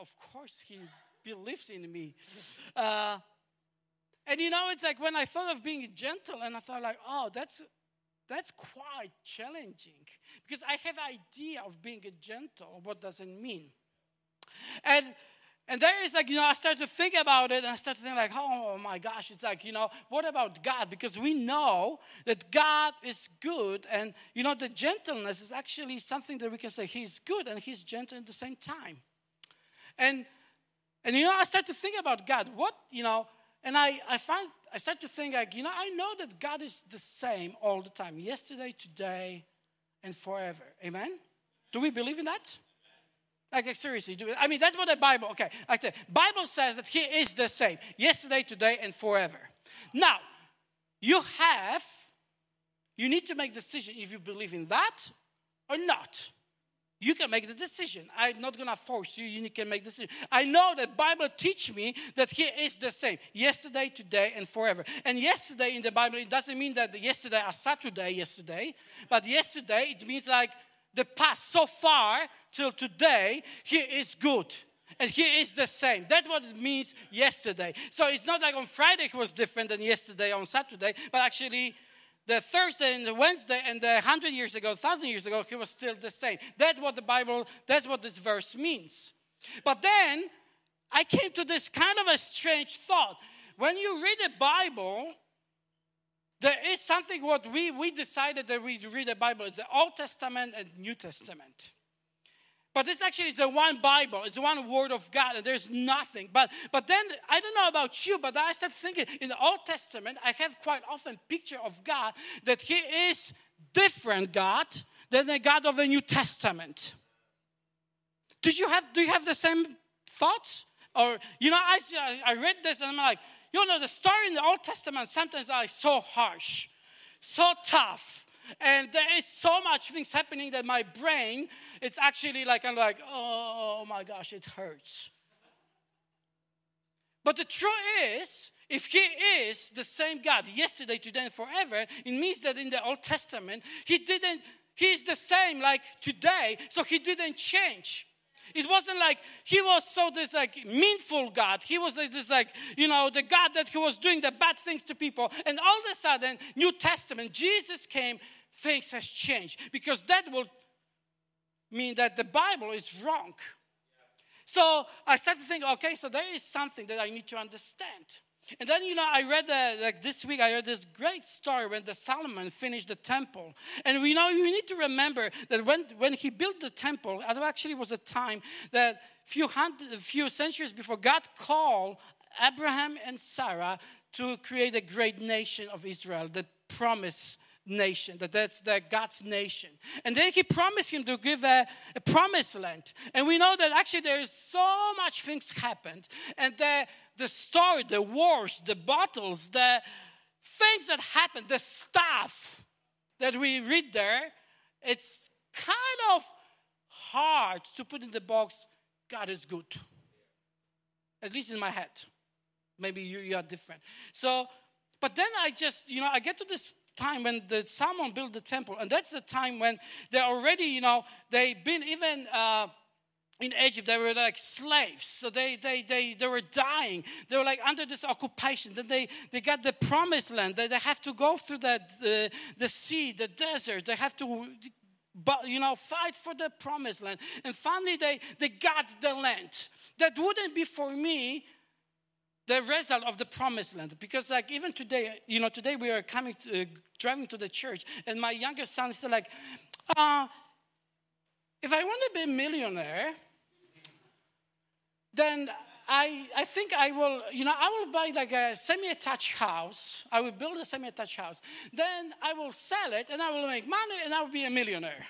Of course, he believes in me. Uh, and you know, it's like when I thought of being gentle, and I thought like, oh, that's that's quite challenging because I have idea of being gentle. What does it mean? And and there is like, you know, I started to think about it and I started to think like, oh my gosh, it's like, you know, what about God? Because we know that God is good and, you know, the gentleness is actually something that we can say He's good and He's gentle at the same time. And, and you know, I started to think about God. What, you know, and I, I find, I started to think like, you know, I know that God is the same all the time, yesterday, today, and forever. Amen? Do we believe in that? Like seriously, do I mean that's what the Bible. Okay, like the Bible says that He is the same yesterday, today, and forever. Now, you have, you need to make decision if you believe in that or not. You can make the decision. I'm not gonna force you. You can make the decision. I know that Bible teach me that He is the same yesterday, today, and forever. And yesterday in the Bible, it doesn't mean that yesterday as Saturday, yesterday, but yesterday it means like the past so far till today, He is good. And He is the same. That's what it means yesterday. So it's not like on Friday He was different than yesterday on Saturday, but actually the Thursday and the Wednesday and the hundred years ago, thousand years ago, He was still the same. That's what the Bible, that's what this verse means. But then I came to this kind of a strange thought. When you read the Bible, there is something what we, we decided that we read the Bible. It's the Old Testament and New Testament. But this actually is the one Bible. It's the one word of God, and there's nothing. But but then I don't know about you, but I started thinking in the Old Testament, I have quite often picture of God that He is different God than the God of the New Testament. Did you have do you have the same thoughts? Or you know, I I read this and I'm like, you know, the story in the Old Testament sometimes are so harsh, so tough, and there is so much things happening that my brain, it's actually like I'm like, oh my gosh, it hurts. But the truth is, if he is the same God yesterday, today, and forever, it means that in the Old Testament, he didn't, he's the same like today, so he didn't change. It wasn't like he was so this like meanful God. He was like this like, you know, the God that he was doing the bad things to people. And all of a sudden, New Testament, Jesus came, things has changed. Because that will mean that the Bible is wrong. So I started to think, okay, so there is something that I need to understand. And then, you know, I read that, like this week, I read this great story when the Solomon finished the temple. And we know you need to remember that when, when he built the temple, uh, it actually was a time that few hundred, few centuries before God called Abraham and Sarah to create a great nation of Israel, the promised nation, that that's the God's nation. And then he promised him to give a, a promised land. And we know that actually there is so much things happened. And the the story, the wars, the battles, the things that happen, the stuff that we read there, it's kind of hard to put in the box God is good. At least in my head. Maybe you, you are different. So, but then I just, you know, I get to this time when the Solomon built the temple, and that's the time when they're already, you know, they've been even. Uh, in Egypt, they were like slaves. So they, they, they, they were dying. They were like under this occupation. Then they, they got the promised land. They, they have to go through the, the, the sea, the desert. They have to, but you know, fight for the promised land. And finally, they, they got the land. That wouldn't be for me the result of the promised land because like even today you know today we are coming to, uh, driving to the church and my younger son is like uh, if i want to be a millionaire then I, I think I will, you know, I will buy like a semi-attached house. I will build a semi-attached house. Then I will sell it and I will make money and I will be a millionaire.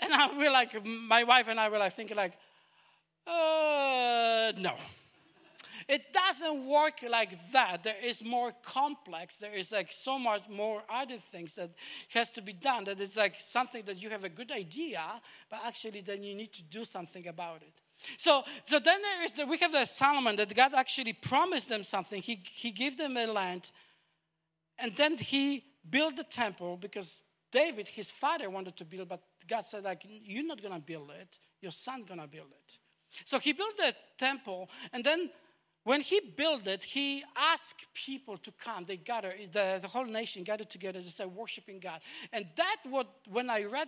And I will like, my wife and I will like thinking like, uh, no. It doesn't work like that. There is more complex. There is like so much more other things that has to be done. That it's like something that you have a good idea, but actually then you need to do something about it. So, so then there is the, we have the Solomon that God actually promised them something. He, he gave them a land, and then he built the temple because David, his father, wanted to build, but God said, like, you're not gonna build it, your son's gonna build it. So he built the temple, and then when he built it, he asked people to come. They gather, the, the whole nation gathered together to start worshiping God. And that what when I read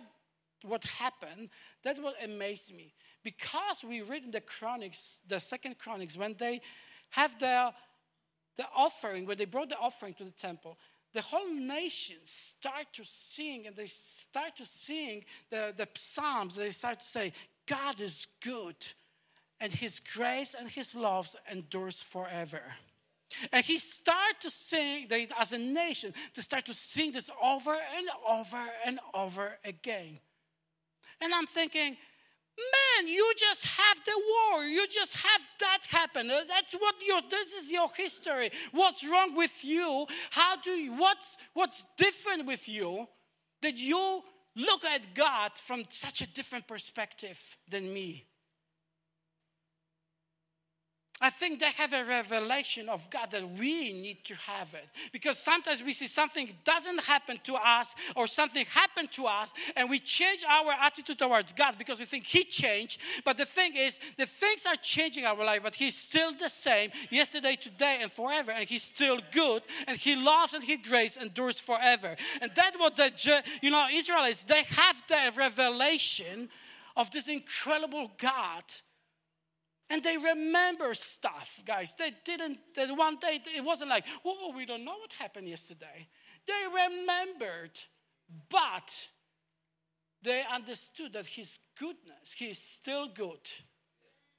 what happened, that what amazed me. Because we read in the Chronics, the second Chronics, when they have the, the offering, when they brought the offering to the temple, the whole nation start to sing and they start to sing the, the psalms. They start to say, God is good and his grace and his love endures forever. And he started to sing, they, as a nation, to start to sing this over and over and over again. And I'm thinking, man, you just have the war. You just have that happen. Uh, that's what your, this is your history. What's wrong with you? How do you, what's, what's different with you that you look at God from such a different perspective than me? I think they have a revelation of God that we need to have it. Because sometimes we see something doesn't happen to us or something happened to us and we change our attitude towards God because we think He changed. But the thing is, the things are changing our life, but He's still the same yesterday, today, and forever. And He's still good and He loves and He grace endures forever. And that's what the, you know, Israelites, they have the revelation of this incredible God and they remember stuff, guys. They didn't, that one day, it wasn't like, oh, we don't know what happened yesterday. They remembered, but they understood that His goodness, He is still good,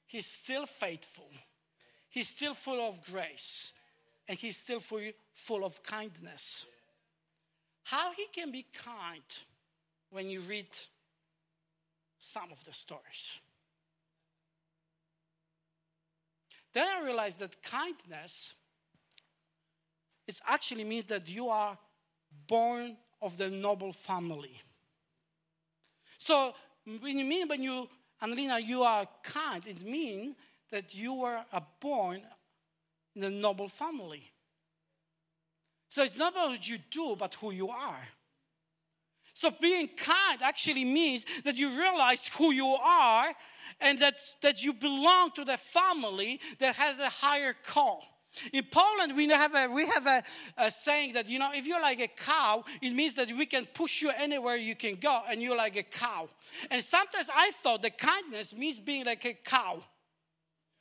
He's still faithful, He's still full of grace, and He's still full, full of kindness. How He can be kind when you read some of the stories. Then I realized that kindness it actually means that you are born of the noble family. So when you mean when you, Annalena, you are kind, it means that you were born in a noble family. So it's not about what you do, but who you are. So being kind actually means that you realize who you are and that, that you belong to the family that has a higher call. In Poland, we have a we have a, a, saying that you know if you're like a cow, it means that we can push you anywhere you can go, and you're like a cow. And sometimes I thought that kindness means being like a cow,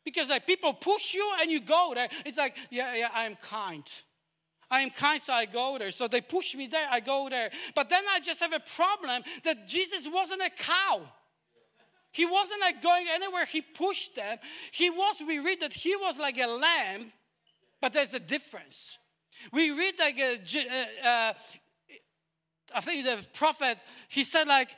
because like people push you and you go there. It's like yeah yeah I am kind. I am kind, so I go there. So they push me there, I go there. But then I just have a problem that Jesus wasn't a cow. He wasn't like going anywhere, he pushed them. He was, we read that he was like a lamb, but there's a difference. We read like a, uh, uh, I think the prophet, he said like,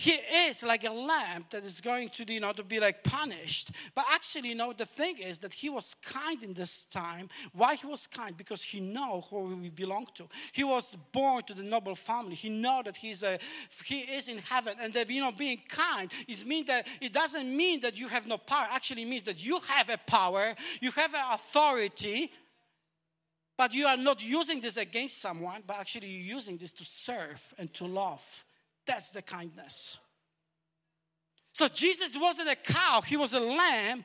he is like a lamb that is going to you know to be like punished. But actually you know the thing is that he was kind in this time. Why he was kind? Because he know who we belong to. He was born to the noble family. He know that he's a he is in heaven. And that you know being kind is mean that it doesn't mean that you have no power. Actually means that you have a power. You have an authority. But you are not using this against someone but actually you're using this to serve and to love that's the kindness. So Jesus wasn't a cow, he was a lamb.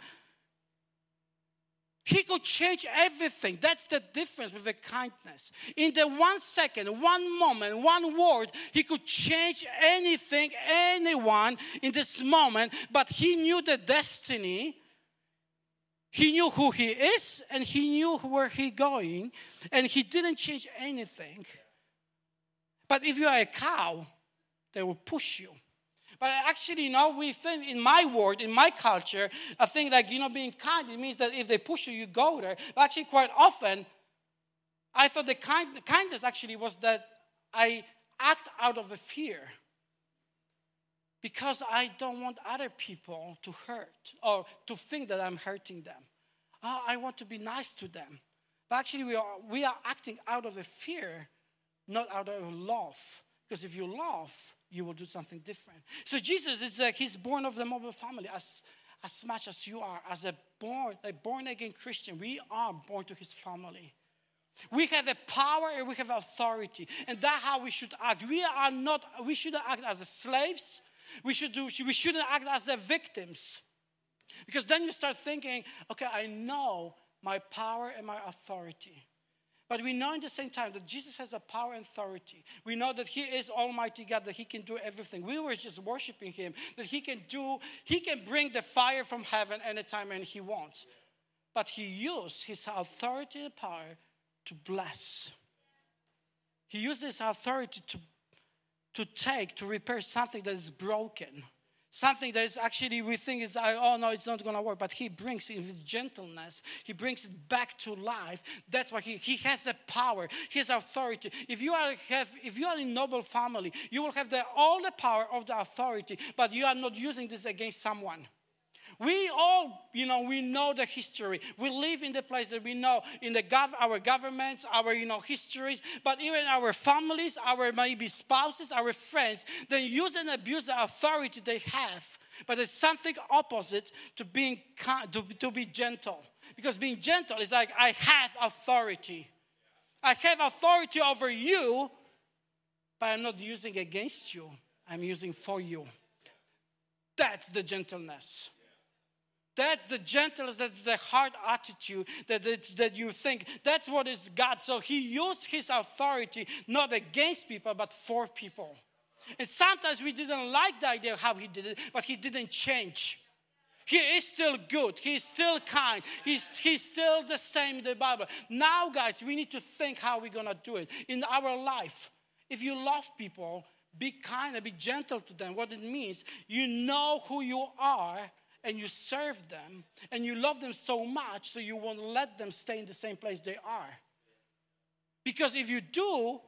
He could change everything. That's the difference with the kindness. In the one second, one moment, one word, he could change anything, anyone in this moment, but he knew the destiny. He knew who he is and he knew where he going and he didn't change anything. But if you are a cow, they will push you. But actually, you know, we think in my world, in my culture, I think like, you know, being kind, it means that if they push you, you go there. But actually, quite often, I thought the, kind, the kindness actually was that I act out of a fear because I don't want other people to hurt or to think that I'm hurting them. Oh, I want to be nice to them. But actually, we are, we are acting out of a fear, not out of love. Because if you love, you will do something different. So Jesus is like he's born of the mobile family as as much as you are as a born a born again Christian. We are born to his family. We have a power and we have authority, and that's how we should act. We are not. We shouldn't act as slaves. We should do. We shouldn't act as the victims. Because then you start thinking, okay, I know my power and my authority. But we know in the same time that Jesus has a power and authority. We know that He is Almighty God, that He can do everything. We were just worshiping Him, that He can do, He can bring the fire from heaven anytime and He wants. But He used His authority and power to bless. He used His authority to, to take, to repair something that is broken something that is actually we think is uh, oh no it's not to work but he brings it with gentleness. He brings it back to life. That's why he, he has the power he has authority. If you are have if you are in noble family you will have the, all the power of the authority but you are not using this against someone we all, you know, we know the history. We live in the place that we know in the gov- our governments, our, you know, histories, but even our families, our maybe spouses, our friends, they use and abuse the authority they have. But it's something opposite to being kind, to, to be gentle. Because being gentle is like, I have authority. I have authority over you, but I'm not using against you. I'm using for you. That's the gentleness. That's the gentleness, that's the heart attitude that, that, that you think. That's what is God. So he used his authority not against people, but for people. And sometimes we didn't like the idea of how he did it, but he didn't change. He is still good. He's still kind. He's, he's still the same in the Bible. Now, guys, we need to think how we're going to do it in our life. If you love people, be kind and be gentle to them. What it means, you know who you are and you serve them and you love them so much so you won't let them stay in the same place they are. Because if you do,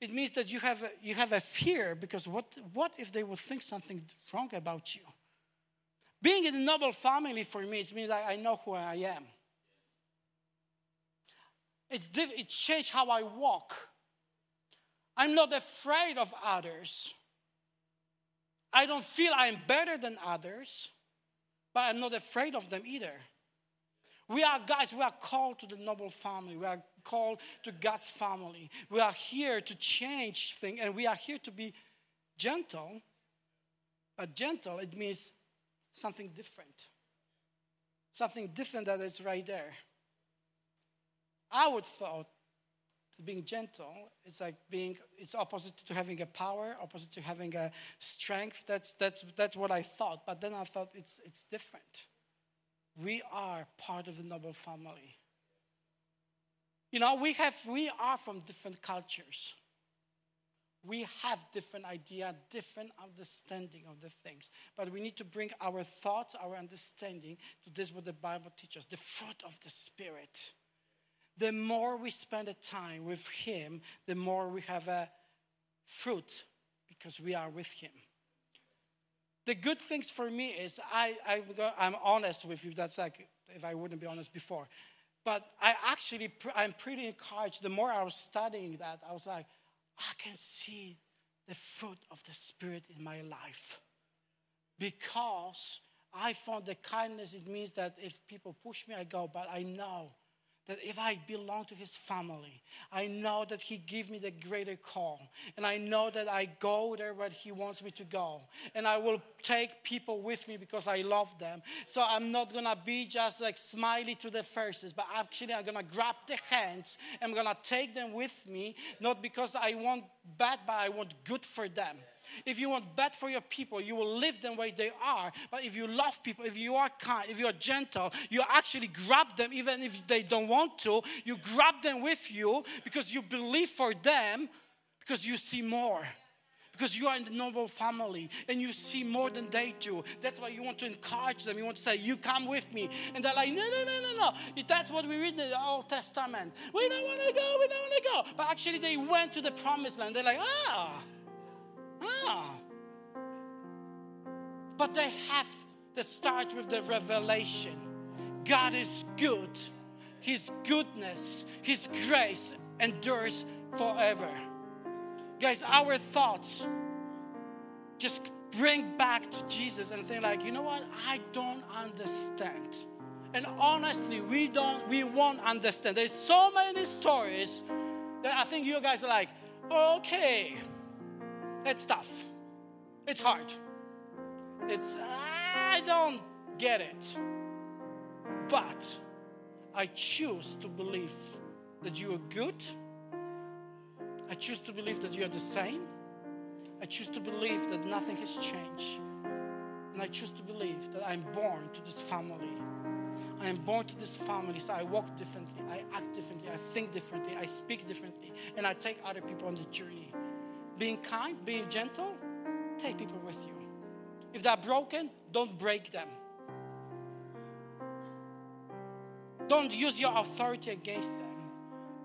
it means that you have a, you have a fear because what, what if they will think something wrong about you? Being in a noble family for me, it means that I know who I am. It's, it changed how I walk. I'm not afraid of others. I don't feel I'm better than others but I'm not afraid of them either. We are guys, we are called to the noble family. We are called to God's family. We are here to change things and we are here to be gentle. But gentle, it means something different. Something different that is right there. I would thought being gentle it's like being it's opposite to having a power opposite to having a strength. That's that's that's what i thought but then i thought it's it's different. We are part of the noble family. You know we have we are from different cultures. We have different idea different understanding of the things but we need to bring our thoughts our understanding to this what the bible teaches the fruit of the spirit the more we spend a time with Him, the more we have a fruit because we are with Him. The good things for me is I, I I'm honest with you. That's like if I wouldn't be honest before, but I actually I'm pretty encouraged. The more I was studying that, I was like, I can see the fruit of the Spirit in my life because I found the kindness. It means that if people push me, I go, but I know that if I belong to his family, I know that he give me the greater call. And I know that I go there where he wants me to go. And I will take people with me because I love them. So I'm not gonna be just like smiley to the faces, but actually I'm gonna grab the hands and I'm gonna take them with me, not because I want bad, but I want good for them. If you want bad for your people, you will live them where they are. But if you love people, if you are kind, if you are gentle, you actually grab them even if they don't want to. You grab them with you because you believe for them because you see more because you are in the noble family and you see more than they do. That's why you want to encourage them. You want to say, You come with me. And they're like, No, no, no, no, no. That's what we read in the Old Testament. We don't want to go, we don't want to go. But actually, they went to the promised land. They're like, Ah, Ah. But they have to start with the revelation. God is good. His goodness, His grace endures forever. Guys, our thoughts just bring back to Jesus and think like, you know what? I don't understand. And honestly, we don't, we won't understand. There's so many stories that I think you guys are like, okay, it's tough. It's hard. It's, I don't get it. But I choose to believe that you are good. I choose to believe that you are the same. I choose to believe that nothing has changed. And I choose to believe that I'm born to this family. I am born to this family, so I walk differently, I act differently, I think differently, I speak differently, and I take other people on the journey. Being kind, being gentle, take people with you. If they're broken, don't break them. Don't use your authority against them.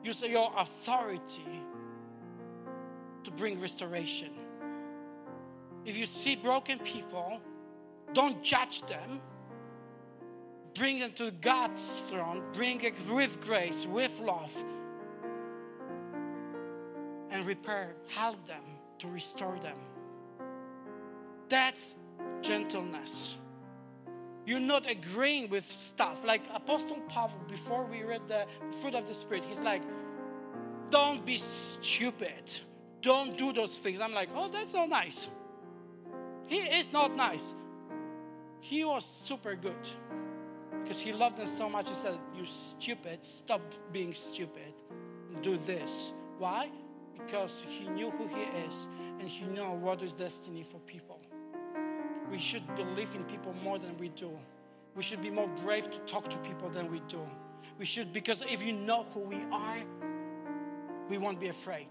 Use your authority to bring restoration. If you see broken people, don't judge them. Bring them to God's throne. Bring it with grace, with love. And repair, help them to restore them. That's gentleness. You're not agreeing with stuff. Like Apostle Paul, before we read the fruit of the Spirit, he's like, don't be stupid. Don't do those things. I'm like, oh, that's not nice. He is not nice. He was super good because he loved them so much. He said, You stupid, stop being stupid. Do this. Why? Because he knew who he is and he knew what is destiny for people. We should believe in people more than we do. We should be more brave to talk to people than we do. We should, because if you know who we are, we won't be afraid.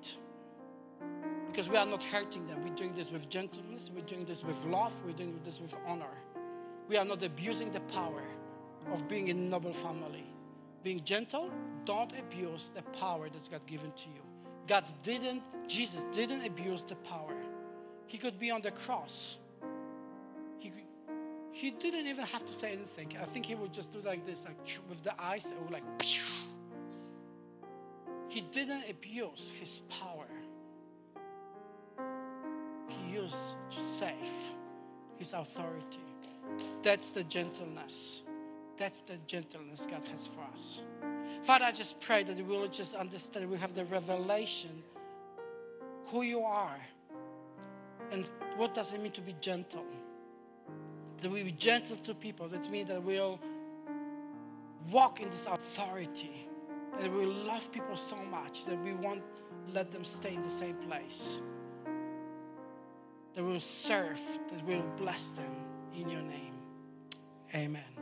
Because we are not hurting them. We're doing this with gentleness, we're doing this with love, we're doing this with honor. We are not abusing the power of being in a noble family. Being gentle, don't abuse the power that's God given to you. God didn't, Jesus didn't abuse the power. He could be on the cross he he didn't even have to say anything. I think he would just do like this, like with the eyes, it would like. He didn't abuse his power. He used to save his authority. That's the gentleness. That's the gentleness God has for us. Father, I just pray that we will just understand, we have the revelation who you are and what does it mean to be gentle that we be gentle to people. That means that we'll walk in this authority. That we love people so much that we won't let them stay in the same place. That we'll serve, that we'll bless them in your name. Amen.